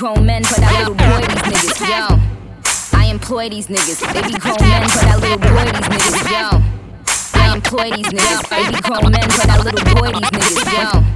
grown men, but I little boy these niggas. Yo, I employ these niggas. They be grown men, but I little boy these niggas. Yo, I employ these niggas. They be grown men, but I little boy these niggas. Yo.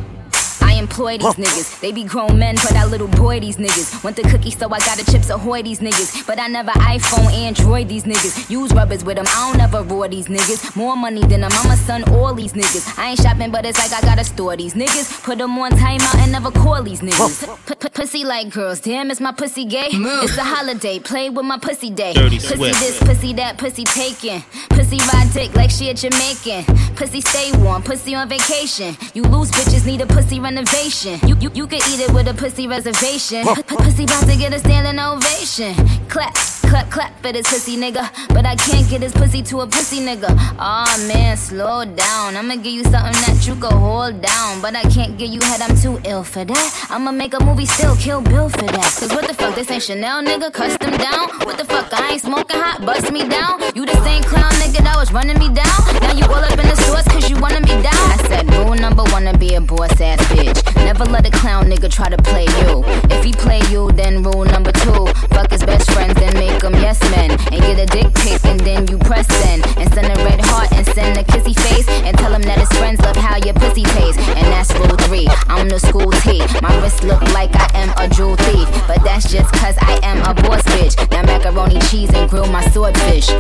I employ these niggas. They be grown men, but I little boy these niggas. Want the cookie, so I got the chips ahoy these niggas. But I never iPhone, Android these niggas. Use rubbers with them, I don't ever roar these niggas. More money than a mama, son, all these niggas. I ain't shopping, but it's like I gotta store these niggas. Put them on timeout and never call these niggas. P- p- pussy like girls, damn, is my pussy gay? Move. It's a holiday, play with my pussy day. Dirty pussy Swift. this, pussy that, pussy taken. Pussy ride dick like she a Jamaican. Pussy stay warm, pussy on vacation. You lose bitches need a pussy renovation. You you, you could eat it with a pussy reservation. P- pussy about to get a standing ovation. Clap, clap, clap for this pussy nigga. But I can't get this pussy to a pussy nigga. Aw man, slow down. I'ma give you something that you can hold down. But I can't give you head, I'm too ill for that. I'ma make a movie still, kill Bill for that. Cause what the fuck, this ain't Chanel nigga, custom down. What the fuck, I ain't smoking hot, bust me down. You the same clown nigga that was running me down. Now you all up in the stores cause you wanna me down. I said rule number one to be a boss ass bitch. Never let a clown nigga try to play you. If he play you, then rule number two. Fuck his best friends, then make them yes men. And get a dick pic and then you press send. And send a red heart and send a kissy face. And tell him that his friends love how your pussy tastes. And that's rule three. I'm the school T. My wrist look like I am a jewel thief. But that's just cause I am a boss bitch. Now macaroni cheese and grill my swordfish.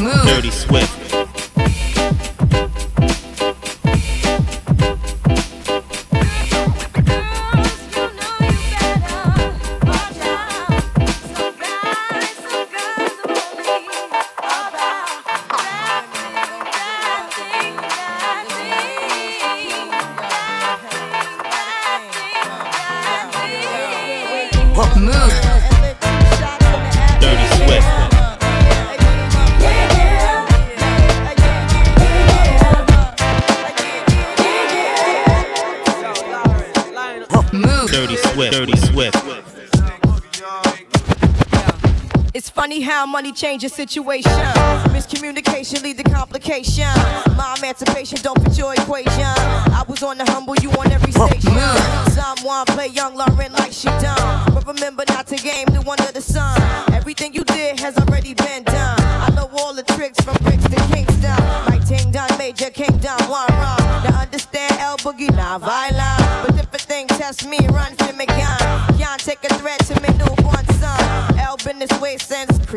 Move. Dirty Swift. How money changes situation. Miscommunication lead to complication. My emancipation don't fit your equation. I was on the humble, you on every station. Mm. Someone play young Lauryn like she done. But remember not to game new under the sun. Everything you did has already been done. I know all the tricks from bricks to Kingston. Like Ting Done, Major King Kingdom, one wrong. Now understand L Boogie, not violent. But different things test me, run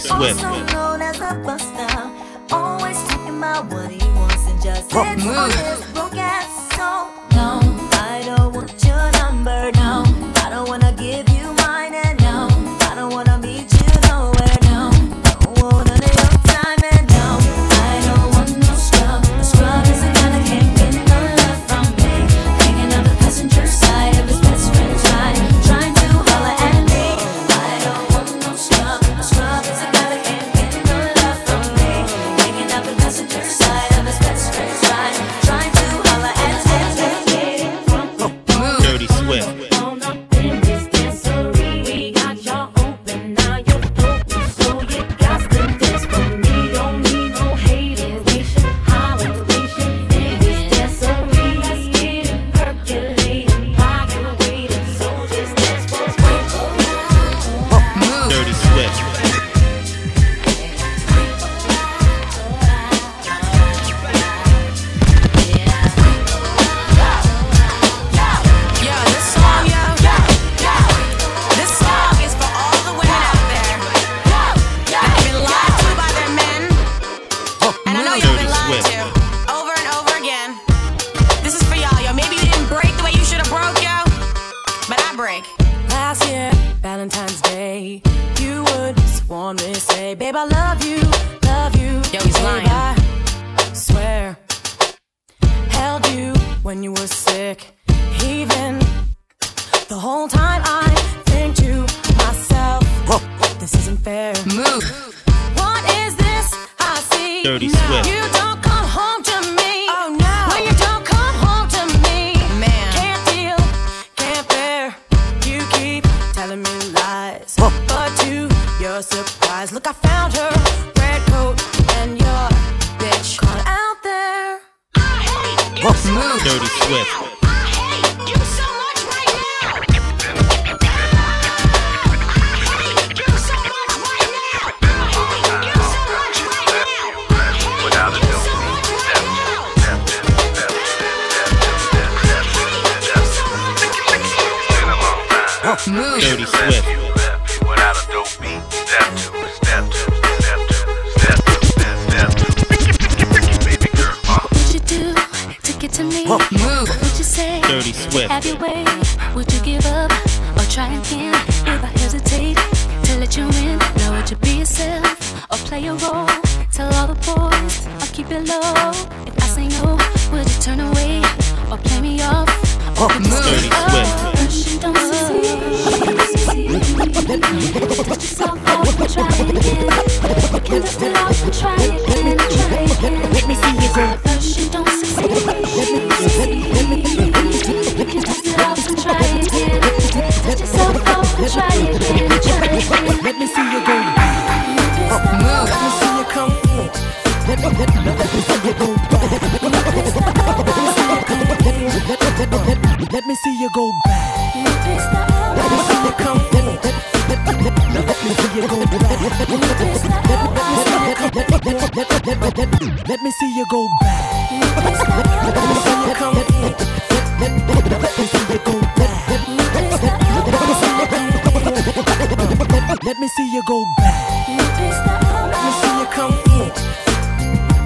Swift. Also known as a buster, always talking about what he wants and just below. If I say no, would you turn away or play me off? Oh, no. She don't can. Try. Let me see you go. Let me see you go back. Let me see you come back. Let me see you go back. Let me see you go back. Let me see you come back. Let me see you go back. Let me see you go back. Let me see you come forward.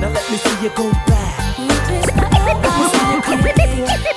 Now let me see you go back. Let me see you come forward.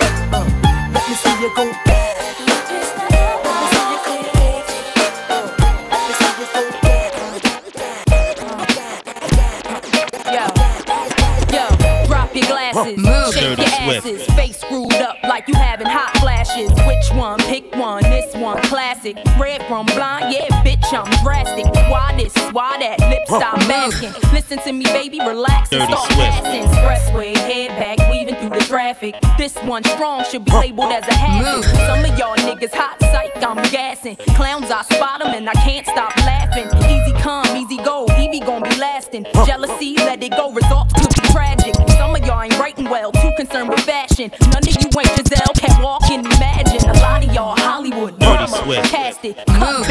This one strong should be labeled as a habit. Some of y'all niggas hot psych, I'm gassing. Clowns, I spot them and I can't stop laughing. Easy come, easy go, Evie gon' be lasting. Jealousy, let it go, results could be tragic. Some of y'all ain't writing well, too concerned with fashion. None of you ain't Giselle, can't walk and imagine. A lot of y'all Hollywood, drama, cast it. Come,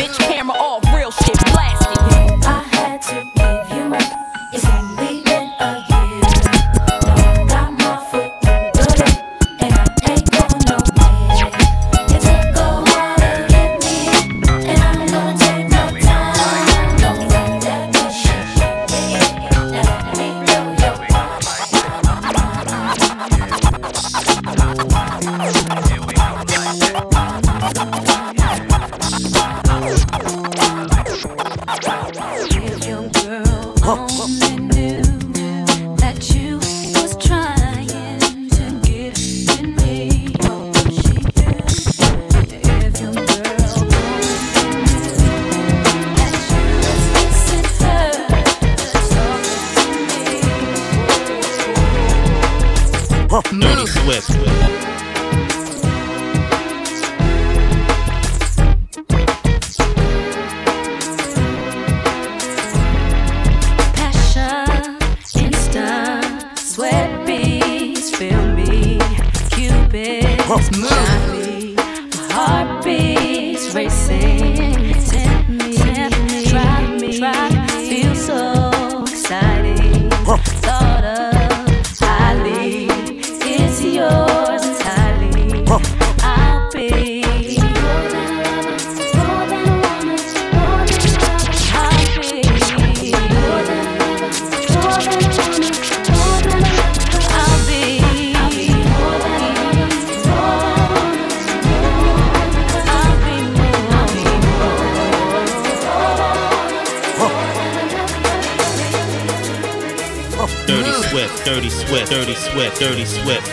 Swift, Dirty Swift, Dirty Swift, Dirty Swift.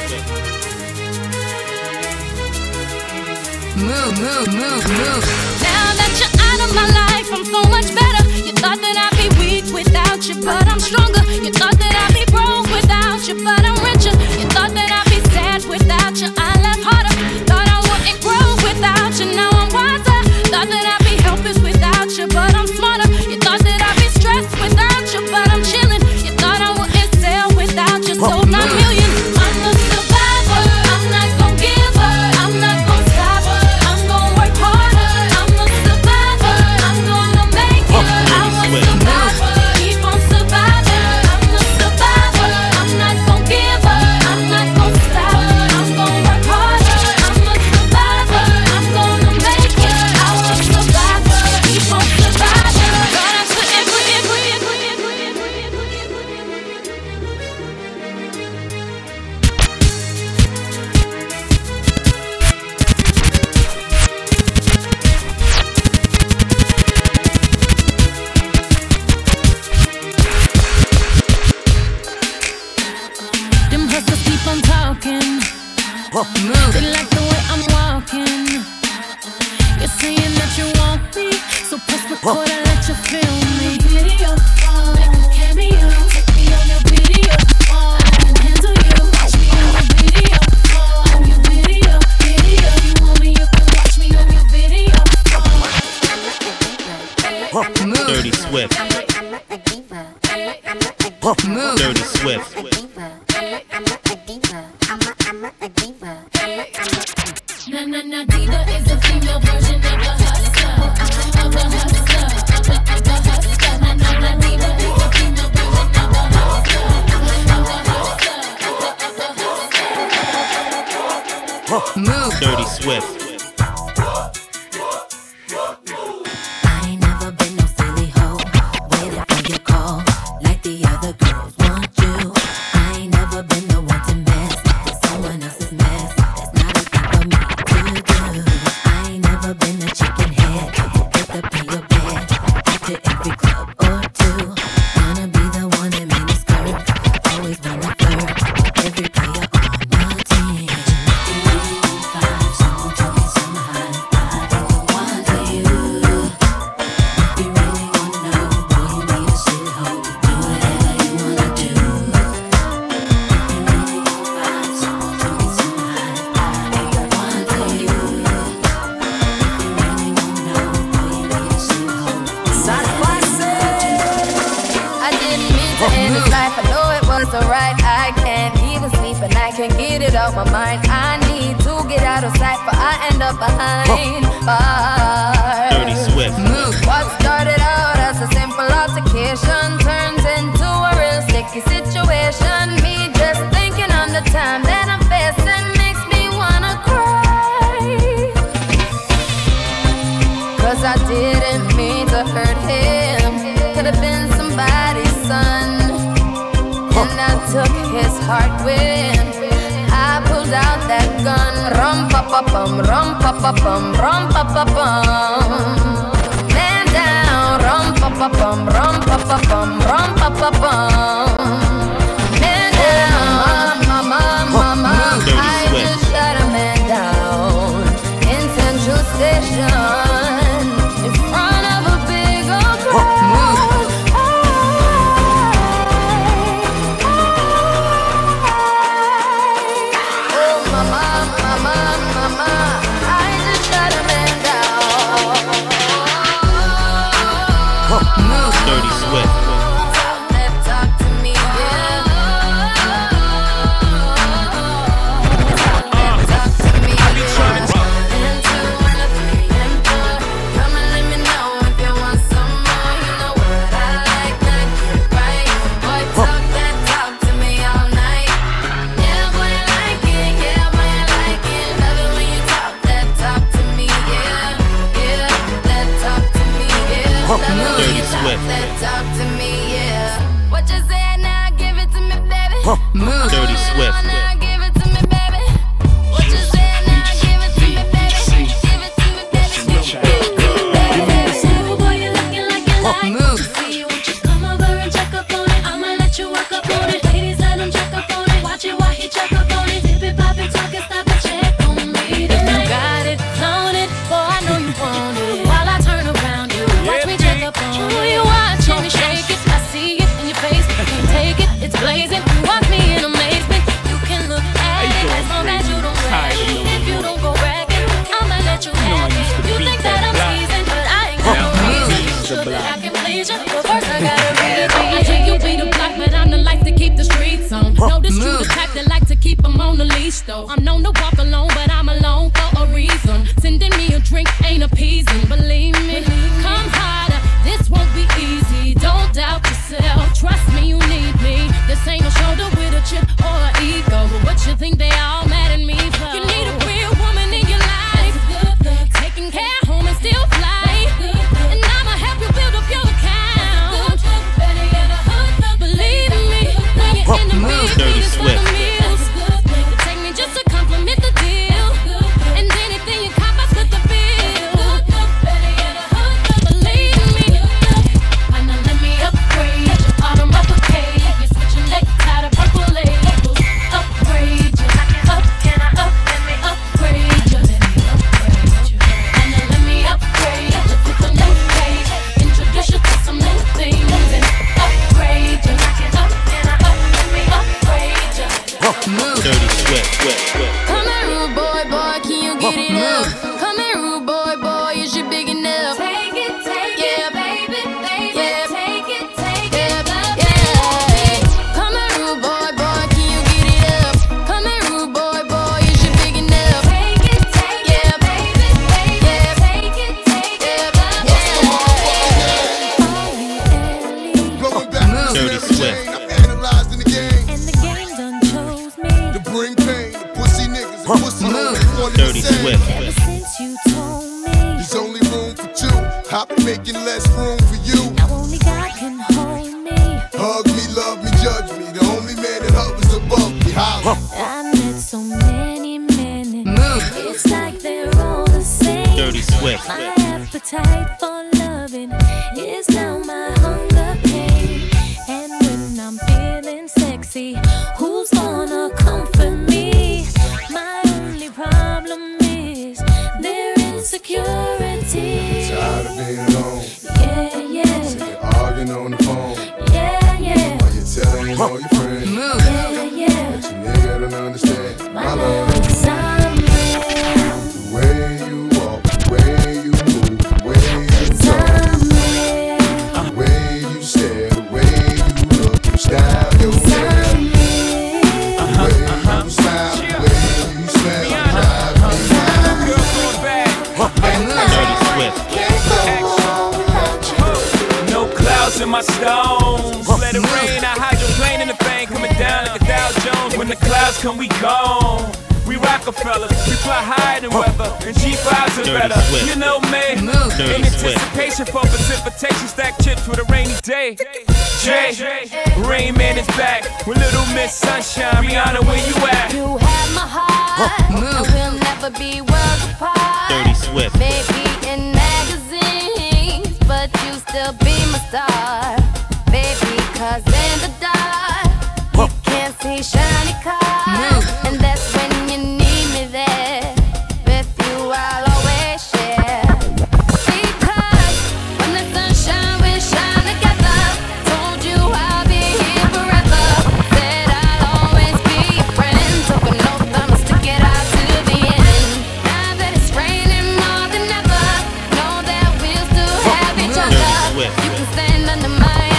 Move, move, move, move. Now that you're out of my life, I'm so much better. You thought that I'd be weak without you, but I'm stronger. You thought that I'd be broke without you, but I'm richer. You thought that I'd be sad without you. I Notice you the type that like to keep them on the leash, though. I'm known to walk alone, but Swift. My appetite stones. Let it rain, I hide your plane in the bank, coming down like a Dow Jones. When the clouds come, we gone. We Rockefellers, we fly higher than weather, and G5s are better. You know me, in anticipation for precipitation, stack chips with a rainy day. Jay, Rain Man is back with Little Miss Sunshine. Rihanna, where you at? You have my heart, and we'll never be worlds apart. Dirty Swift, maybe in magazines, but you still be my star. stand under my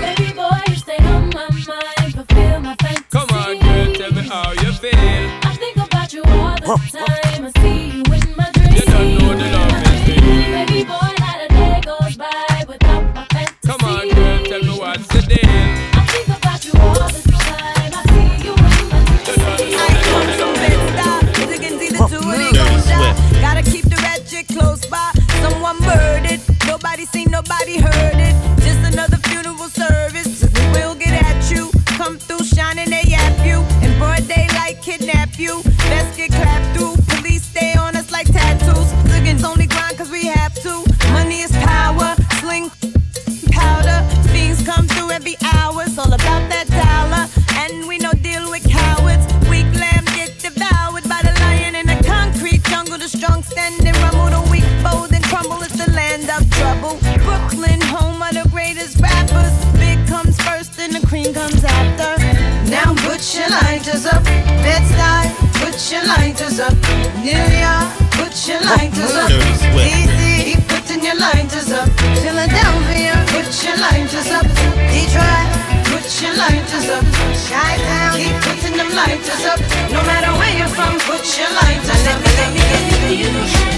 Baby boy, you stay on my mind, fulfill my fantasy. Come on, girl, tell me how you feel. I think about you all the time. nobody heard. light up. No matter where you're from, put your light is up.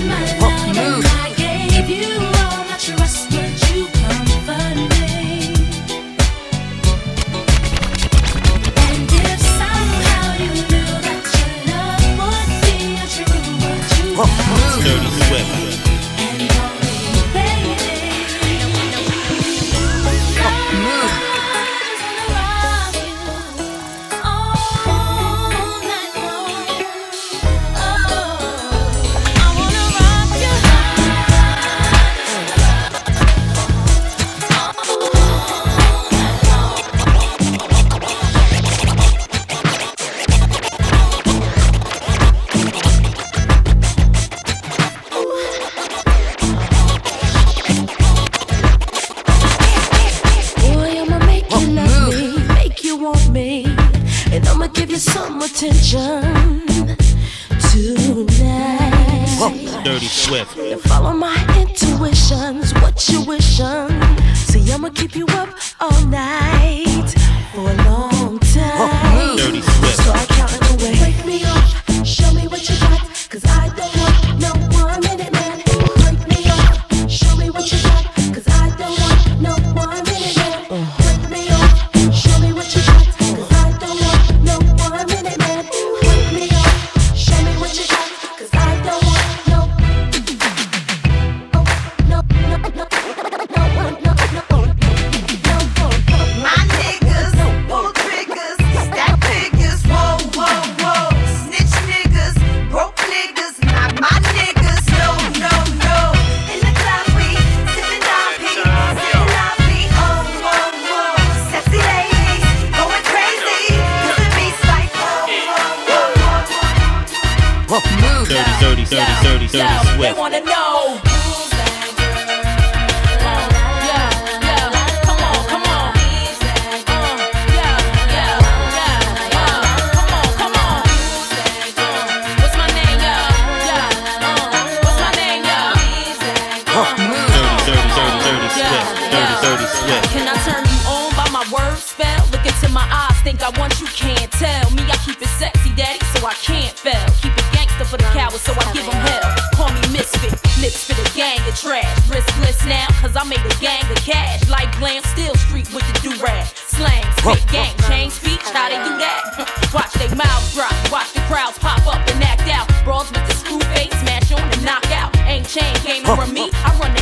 I want you can't tell. Me, I keep it sexy, daddy, so I can't fail. Keep it gangster for the cowards, so I give them hell. Call me misfit, lips for the gang of trash. Riskless now, cause I made a gang of cash. Like glam, still street with the do-rag. Slang, spit gang, change speech, how they do that? watch they mouths drop, watch the crowds pop up and act out. Brawls with the screw face, smash on and knock out. Ain't chain game for me, I run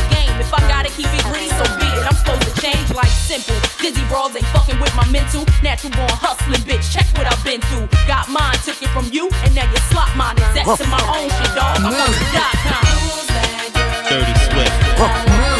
life simple. Dizzy brawls ain't fucking with my mental. Natural born hustling, bitch. Check what I've been through. Got mine, took it from you, and now you slot mine. That's to my own shit, dog. I'm on the dot com. Dirty Swift.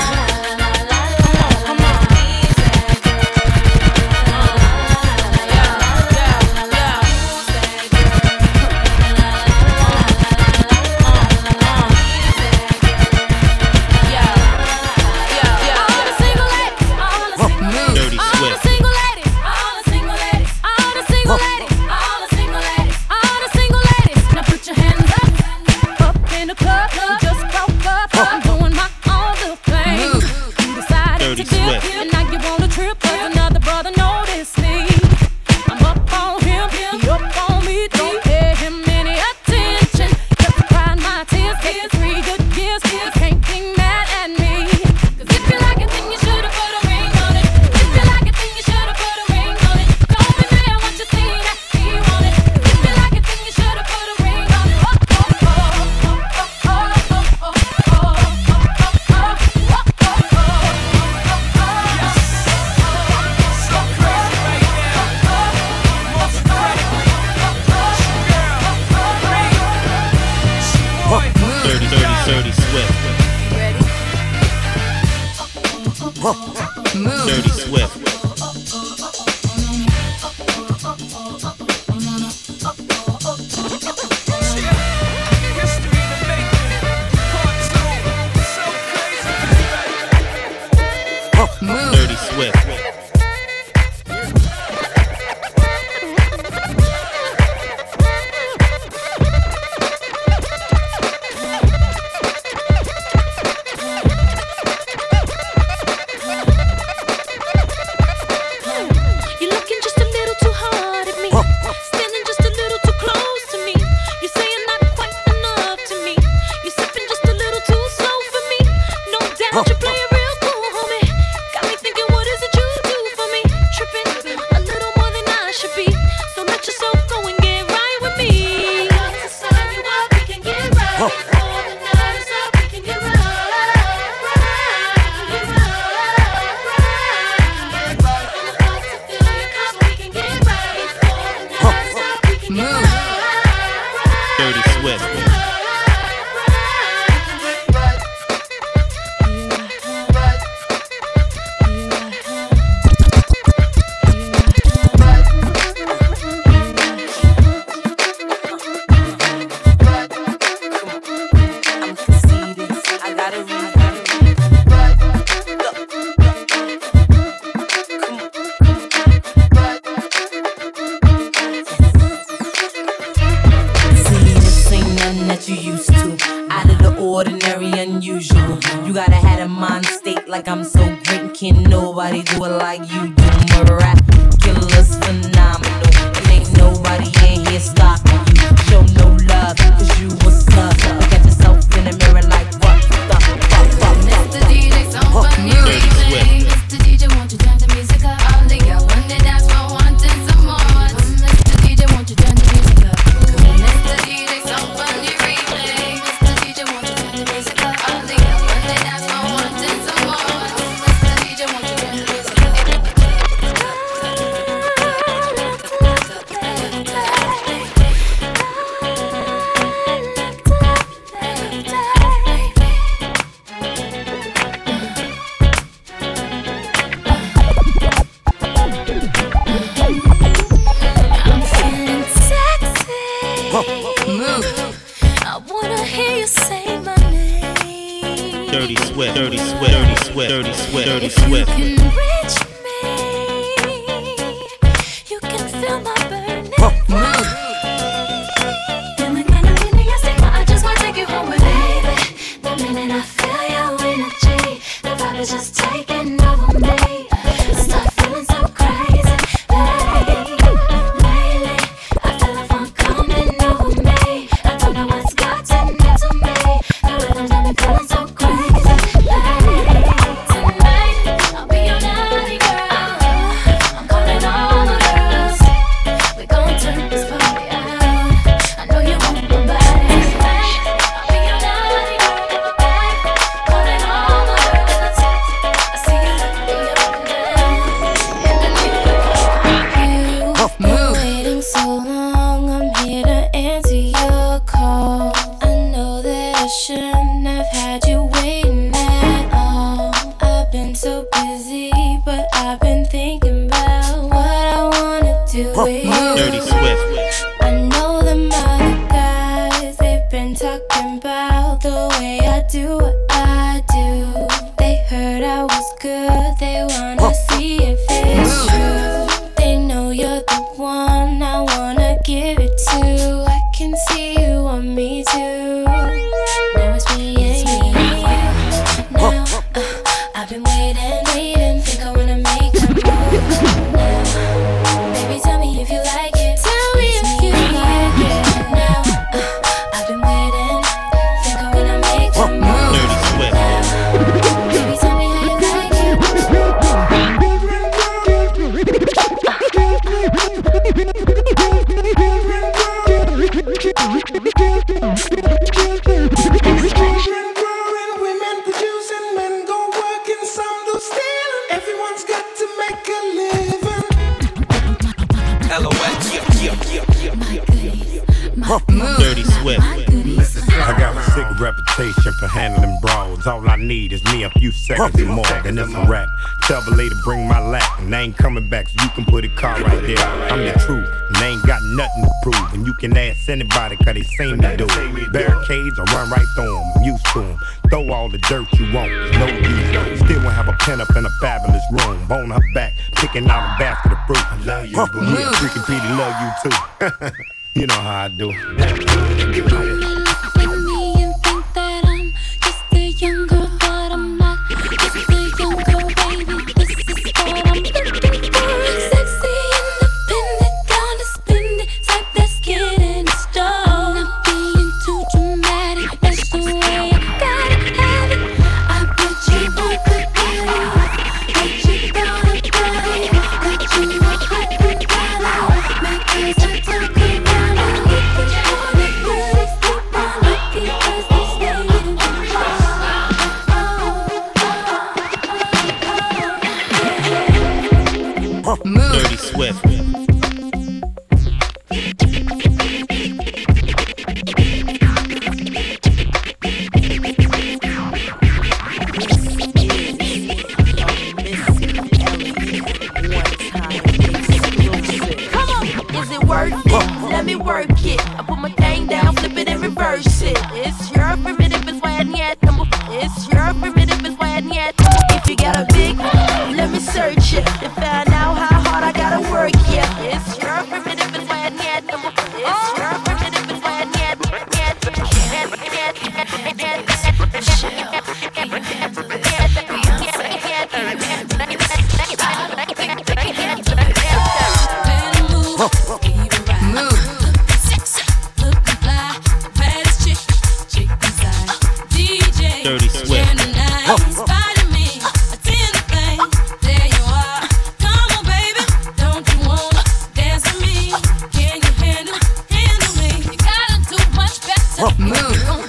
gotta have a mind state like I'm so great. Can nobody do it like you do, Mariah? is wrong. Bone her back, picking out a basket of fruit. I love you, huh. boo. Yeah, freaking Petey, love you too. you know how I do. Move.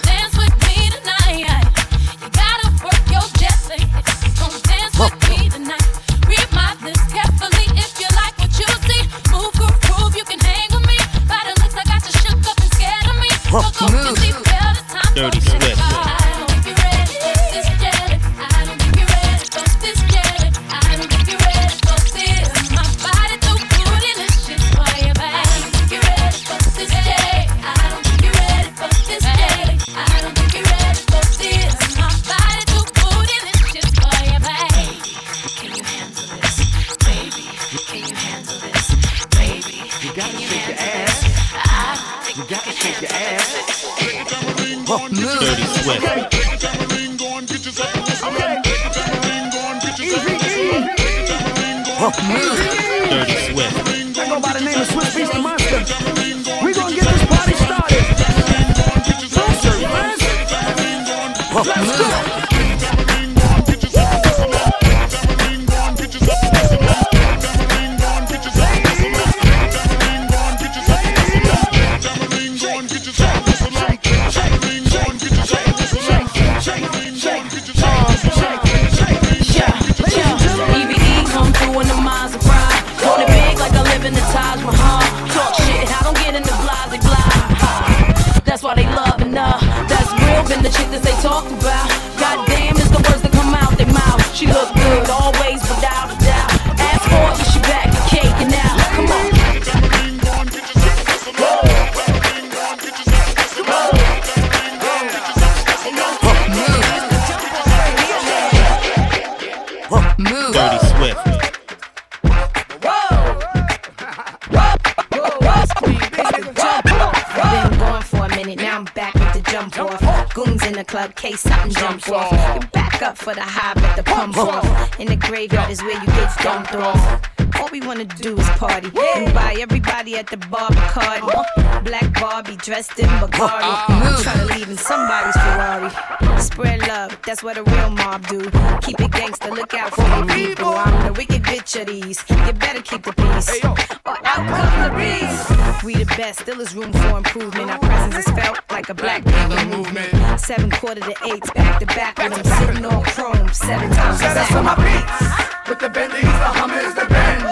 Case something jump off. You back up for the high, but the pump off. In the graveyard is where you get dumped off. All we wanna do is party and buy everybody at the bar Bacardi. Black Barbie dressed in Bacardi. I'm trying to leave in somebody's Ferrari. Spread love, that's what a real mob do. Keep it gangster, look out for your people. I'm the wicked bitch of these. You better keep the peace. Or out comes the beast. We the best, still is room for improvement. Our presence is felt like a black people movement. Seven quarter to eights, back to back with them sitting on chrome seven times. Us on my beats with the Bentleys, the Hummers, the Benz,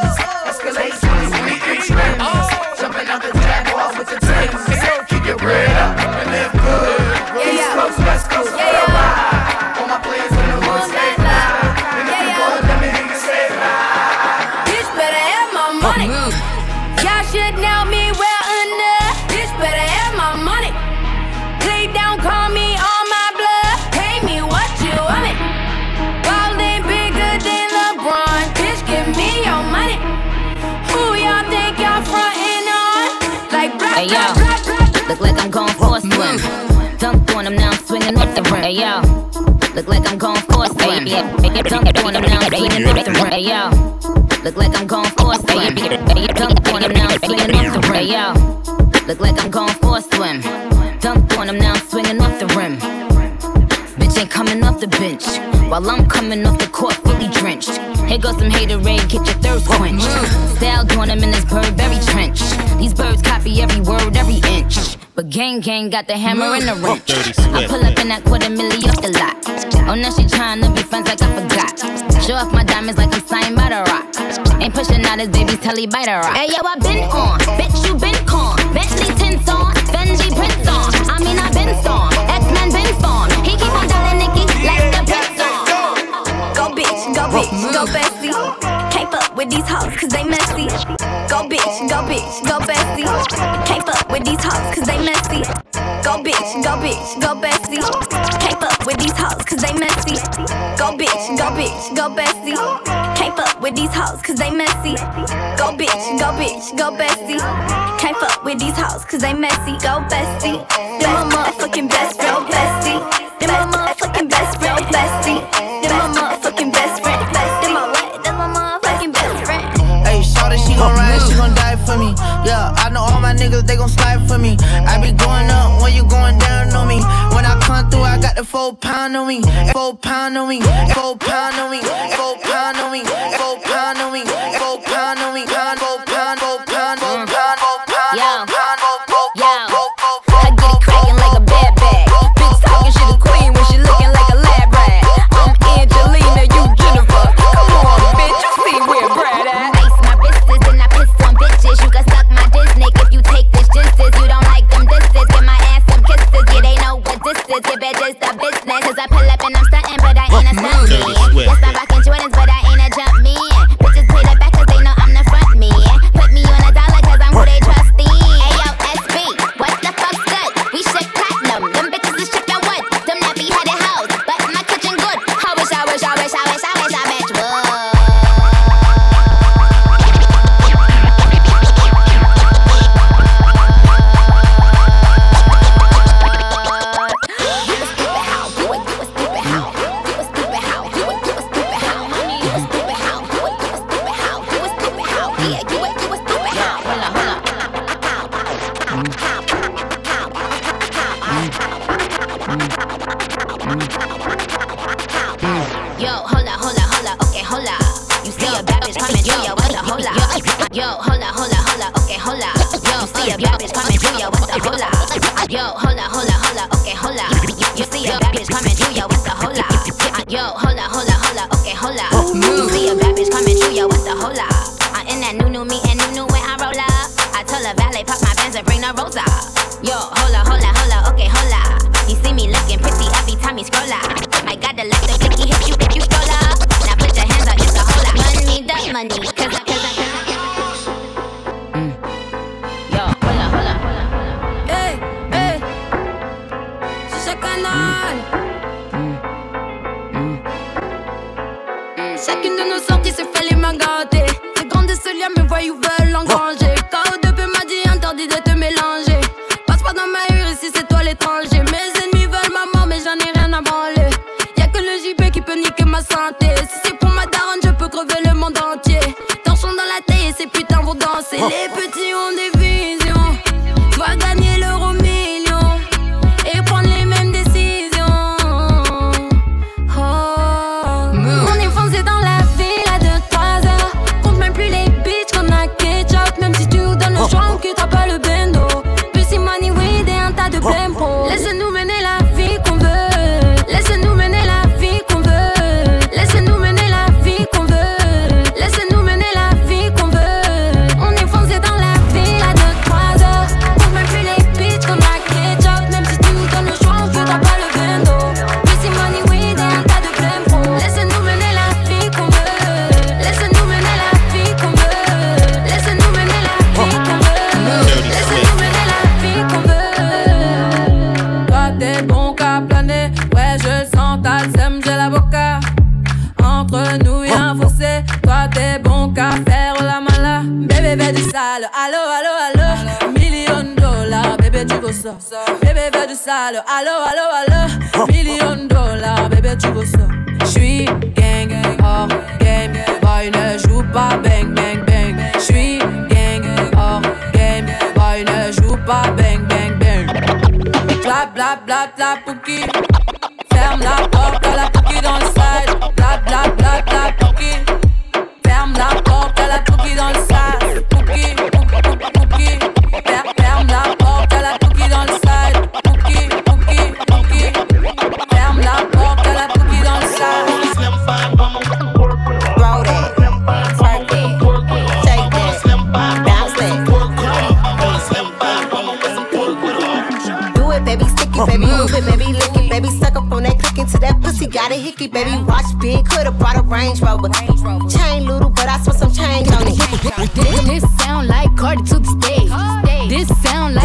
Escalades, we expense. Jumping out the Jaguar with the Timbs. Keep your bread up and live good. East Coast, West Coast, swim. Dunked on him now, I'm swinging off the rim. Hey yo, look like I'm going for a swim. Dunked on him now, I'm swinging off the rim. Hey yo, look like I'm going for a swim. Dunked on him now, I'm swinging off the rim. Hey yo, look like I'm going for a swim. Dunked on him now, I'm swinging off the rim. Bitch ain't coming off the bench. While I'm coming off the court, fully drenched. Here goes some haterade, get your thirst quenched. Style doing them in this Burberry But gang gang got the hammer and the wrench. I pull up in that quarter milli off the lot. Oh, now she tryna be friends like I forgot. Show off my diamonds like I'm signed by the rock. Ain't pushing out his baby's telly by the rock. Hey yo, I been on, bitch you been con. Bentley tints on, Fendi prints on. I mean I been storm, X-Men been formed. He keep on telling Nikki like the prince on. Go bitch, go bitch, go bestie. Can't fuck with these hoes cause they messy. Go bitch, go bitch, go bestie. Can't with these hoes cause they messy. Go bitch, go bitch, go bestie. Can't fuck with these hoes cause they messy. Go bitch, go bitch, go bestie. Can't fuck with these hoes cause they messy. Go bitch, go bitch, go bestie. Can't fuck with these hoes cause they messy. Go bestie. Then my motherfucking best friend, bestie. Then my motherfucking best friend, bestie. Then my motherfucking best friend. Then my what? Then my motherfucking best friend. Hey, shorty, she gon' ride, she gon' for me. Yeah, I know all my niggas, they gon' slide for me. I be going up when you going down on me. When I come through, I got the four pound on me. Four pound on me. Four pound on me. Four pound on me. Four pound on me.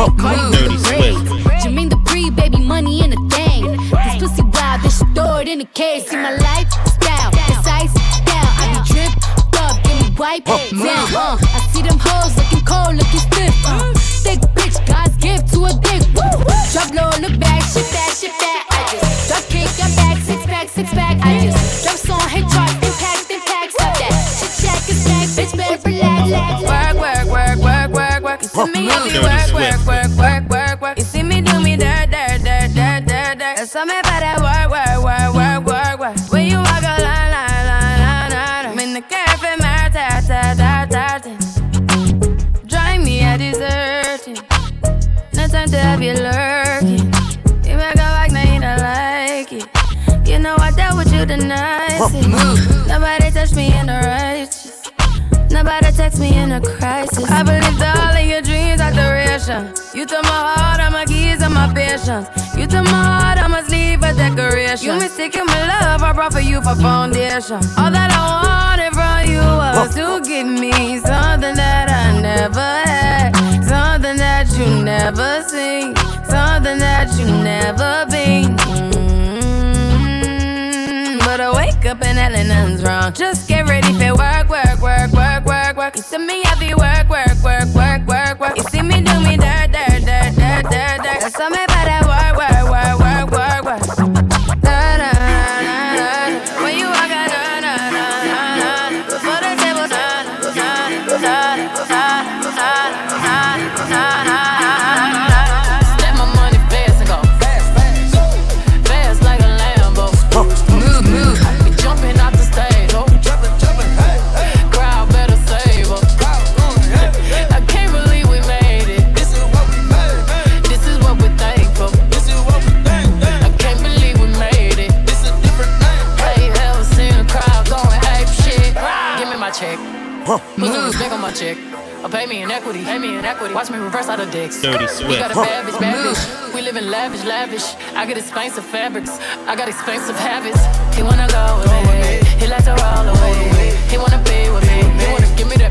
broke, Move. dirty swift. Jermaine the pre, baby, money in a thing. This pussy wild, bitch, throw it in a case. See my lifestyle, it's ice down. I be dripped up, give me wipe it down. Uh, I see them hoes looking cold, looking stiff. Uh, thick bitch, God's gift to a dick. Drop low, look back, shit back, shit back. I just drop kick, I'm back, six pack, six pack. I just drop song, hit charts, impact, impact. Stop that. Shit check, it's back, bitch, better relax, relax to me, I be work, work, work, work, work, work. You see me do me dirt, dirt, dirt, dirt, dirt, dirt. That's all me about work, work, work, work, work, work. When you walk a line, line, line, line, line. I'm in the cafe, my tat, tat, tat, tat. Drive me a dessert. No time to have you lurking. You make a like, now you don't like it. You know I dealt with you the nicest. Nobody touched me in the righteous. Nobody text me in a crisis. I believe the all patience. You took my heart, all my keys, and my patience. You took my heart, I must leave a decoration. You mistaken my love, I brought for you for foundation. All that I wanted from you was to give me something that I never had, something that you never seen, something that you never been. Mm-hmm. But I wake up and nothing's wrong. Just get ready for work, work, work, work, work, work. You took me there, de. Eso me fabrics. Dirty Swift. We got a savage, lavish. We live in lavish, lavish. I got expensive fabrics. I got expensive habits. He wanna go with me. He likes to roll away. He wanna be with me. He wanna give me that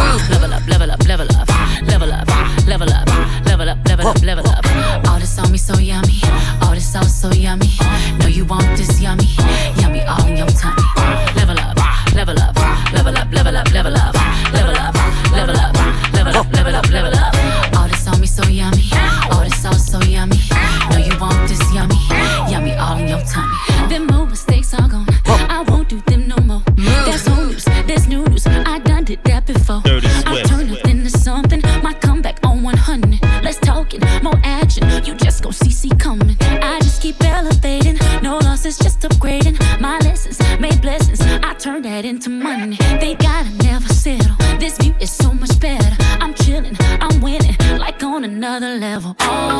taking my lessons, made blessings. I turned that into money. They gotta never settle. This view is so much better. I'm chilling, I'm winning, like on another level. Oh,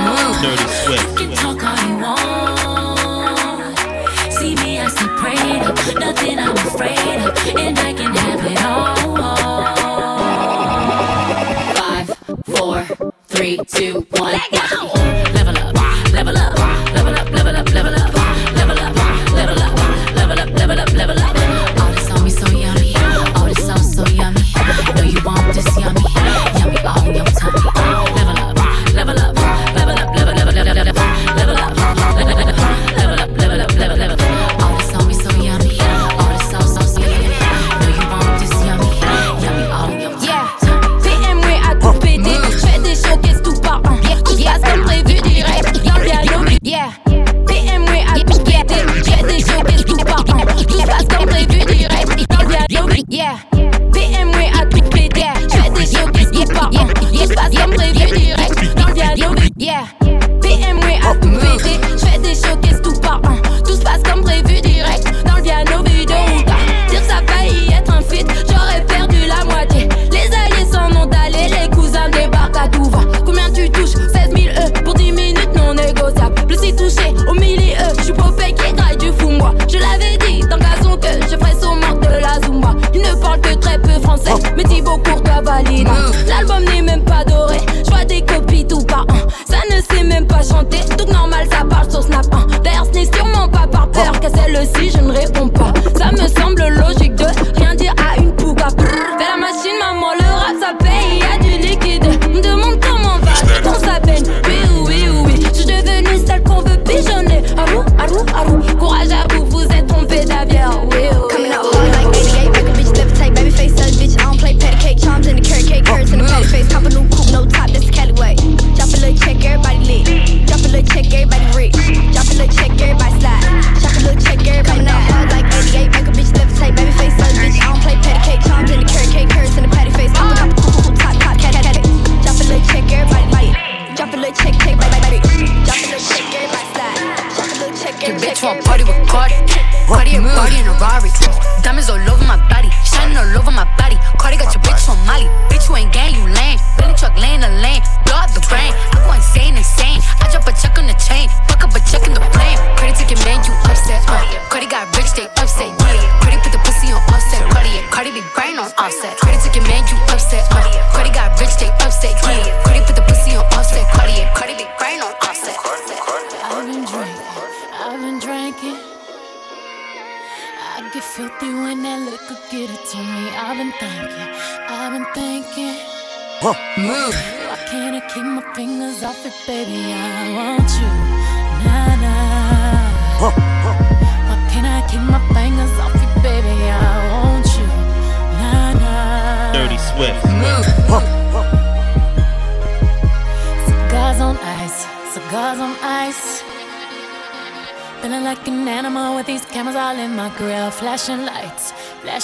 oh dirty sweat. You can talk all you want. See me, I stay prayed up. Nothing I'm afraid of, and I can have it all. Five, four, three, two, one. Let go. Level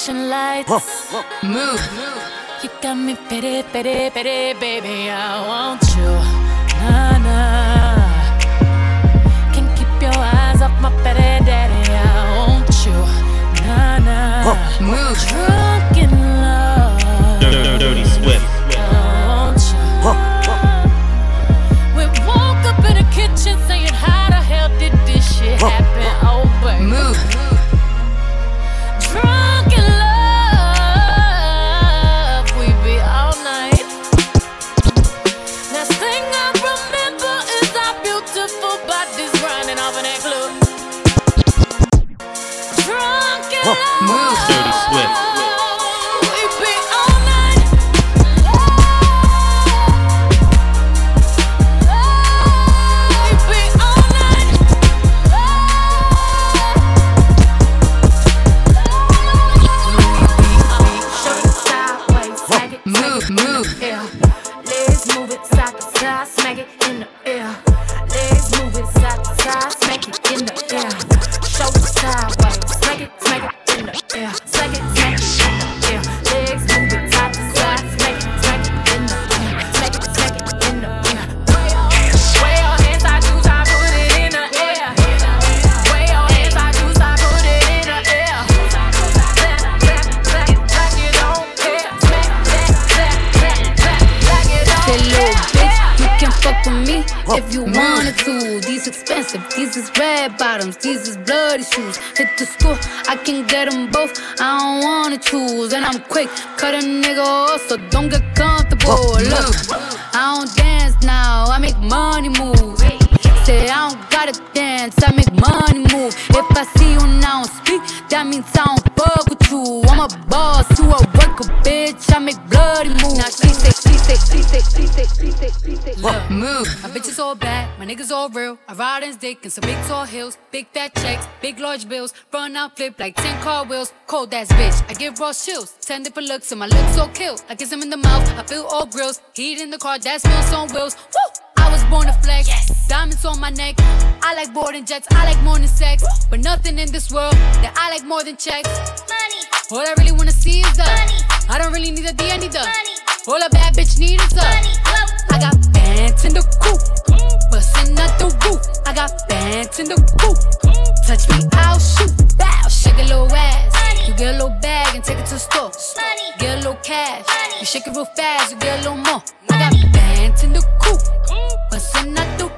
flashing lights. Move. You got me pity, pity, pity, baby. I want you. Move. My bitches all bad, my niggas all real. I ride in dick in some big tall hills, big fat checks, big large bills. Run out, flip like 10 car wheels. Cold ass bitch, I give raw chills. 10 different looks, and my lips so kill. I kiss him in the mouth, I feel all grills. Heat in the car, that smells on wheels. Woo! I was born to flex. Diamonds on my neck. I like boarding jets. I like more than sex. But nothing in this world that I like more than checks. Money. All I really wanna see is the money. I don't really need a D, I need the money. All a bad bitch need is the money. I got bands in the coop. Bustin' out the roof. I got bands in the coop. Touch me, I'll shoot. Bow, shake a little ass. You get a little bag and take it to the store. Get a little cash. You shake it real fast, you get a little more. I got bands in the coop. I'm not too.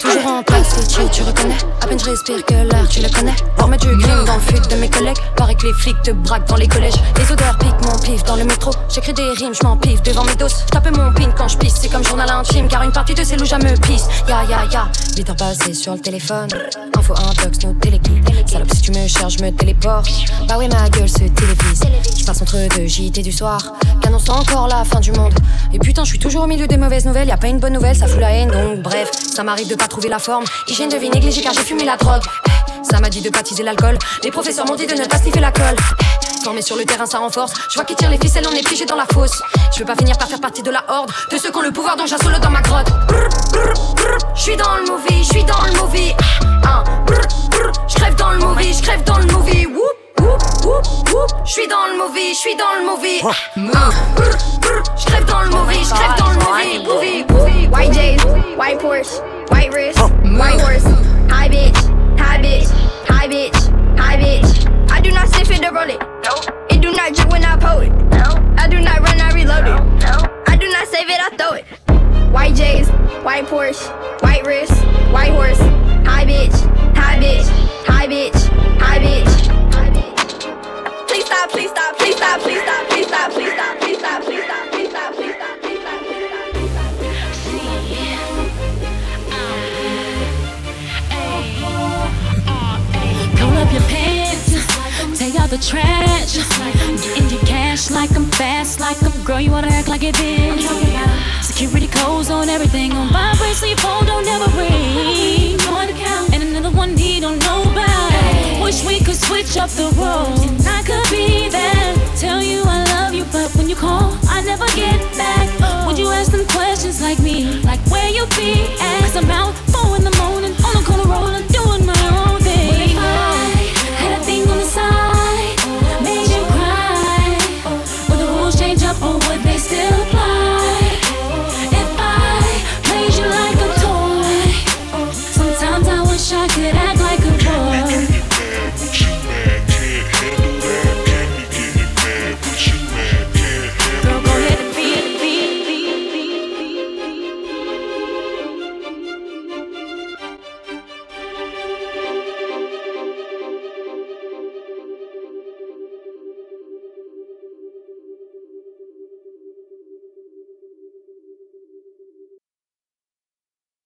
Toujours en place, Gucci, tu reconnais. À peine je respire que l'air, tu le connais. Pour mettre du crime dans le fut de mes collègues. Paraît que les flics te braquent dans les collèges. Les odeurs piquent mon pif dans le métro. J'écris des rimes, je m'en pif devant mes doses. Je tape mon pin quand je pisse, c'est comme journal intime Car une partie de ces loups me pisse. Ya ya ya, 8 heures passées sur le téléphone. Info intox, no téléguide Salope si tu me cherches, je me téléporte. Bah oui ma gueule se télévise. Je passe entre deux JT du soir. Qu'annonce encore la fin du monde? Et putain je suis toujours au milieu des mauvaises nouvelles Y a pas une bonne nouvelle, ça fout la haine Donc bref, ça m'arrive de pas trouver la forme. Hygiène de vie négligée car j'ai fumé la drogue. Eh, Ça m'a dit de baptiser l'alcool. Les professeurs m'ont dit de ne pas sniffer la colle. Eh, Formé sur le terrain ça renforce. Je vois qui tire les ficelles on est piégé dans la fosse. Je veux pas finir par faire partie de la horde De ceux qui ont le pouvoir donc j'assole dans ma grotte. Je suis dans le movie, je suis dans le movie. Ah, Je crève dans le movie, je crève dans le movie. Je suis dans le movie, je suis dans le movie. Je crève dans le movie, je crève dans le white Porsche, white wrist, white horse. High bitch, high bitch, high bitch, high bitch. I do not sniff it or roll it. It do not drip when I pull it. I do not run, I reload it. I do not save it, I throw it. White J's, white Porsche, white wrist, white horse. High bitch, high bitch, high bitch, high bitch. Please stop, please stop, please stop, please stop, please stop, please stop, please stop, out the trash. Get in your cash like I'm fast, like I'm girl. You wanna act like it is. Security codes on everything on vibrate, so your phone don't ever ring. One account and another one he don't know about. Wish we could switch up the roles. And I could be there, tell you I love you, but when you call, I never get back. Would you ask them questions like me, like where you be at?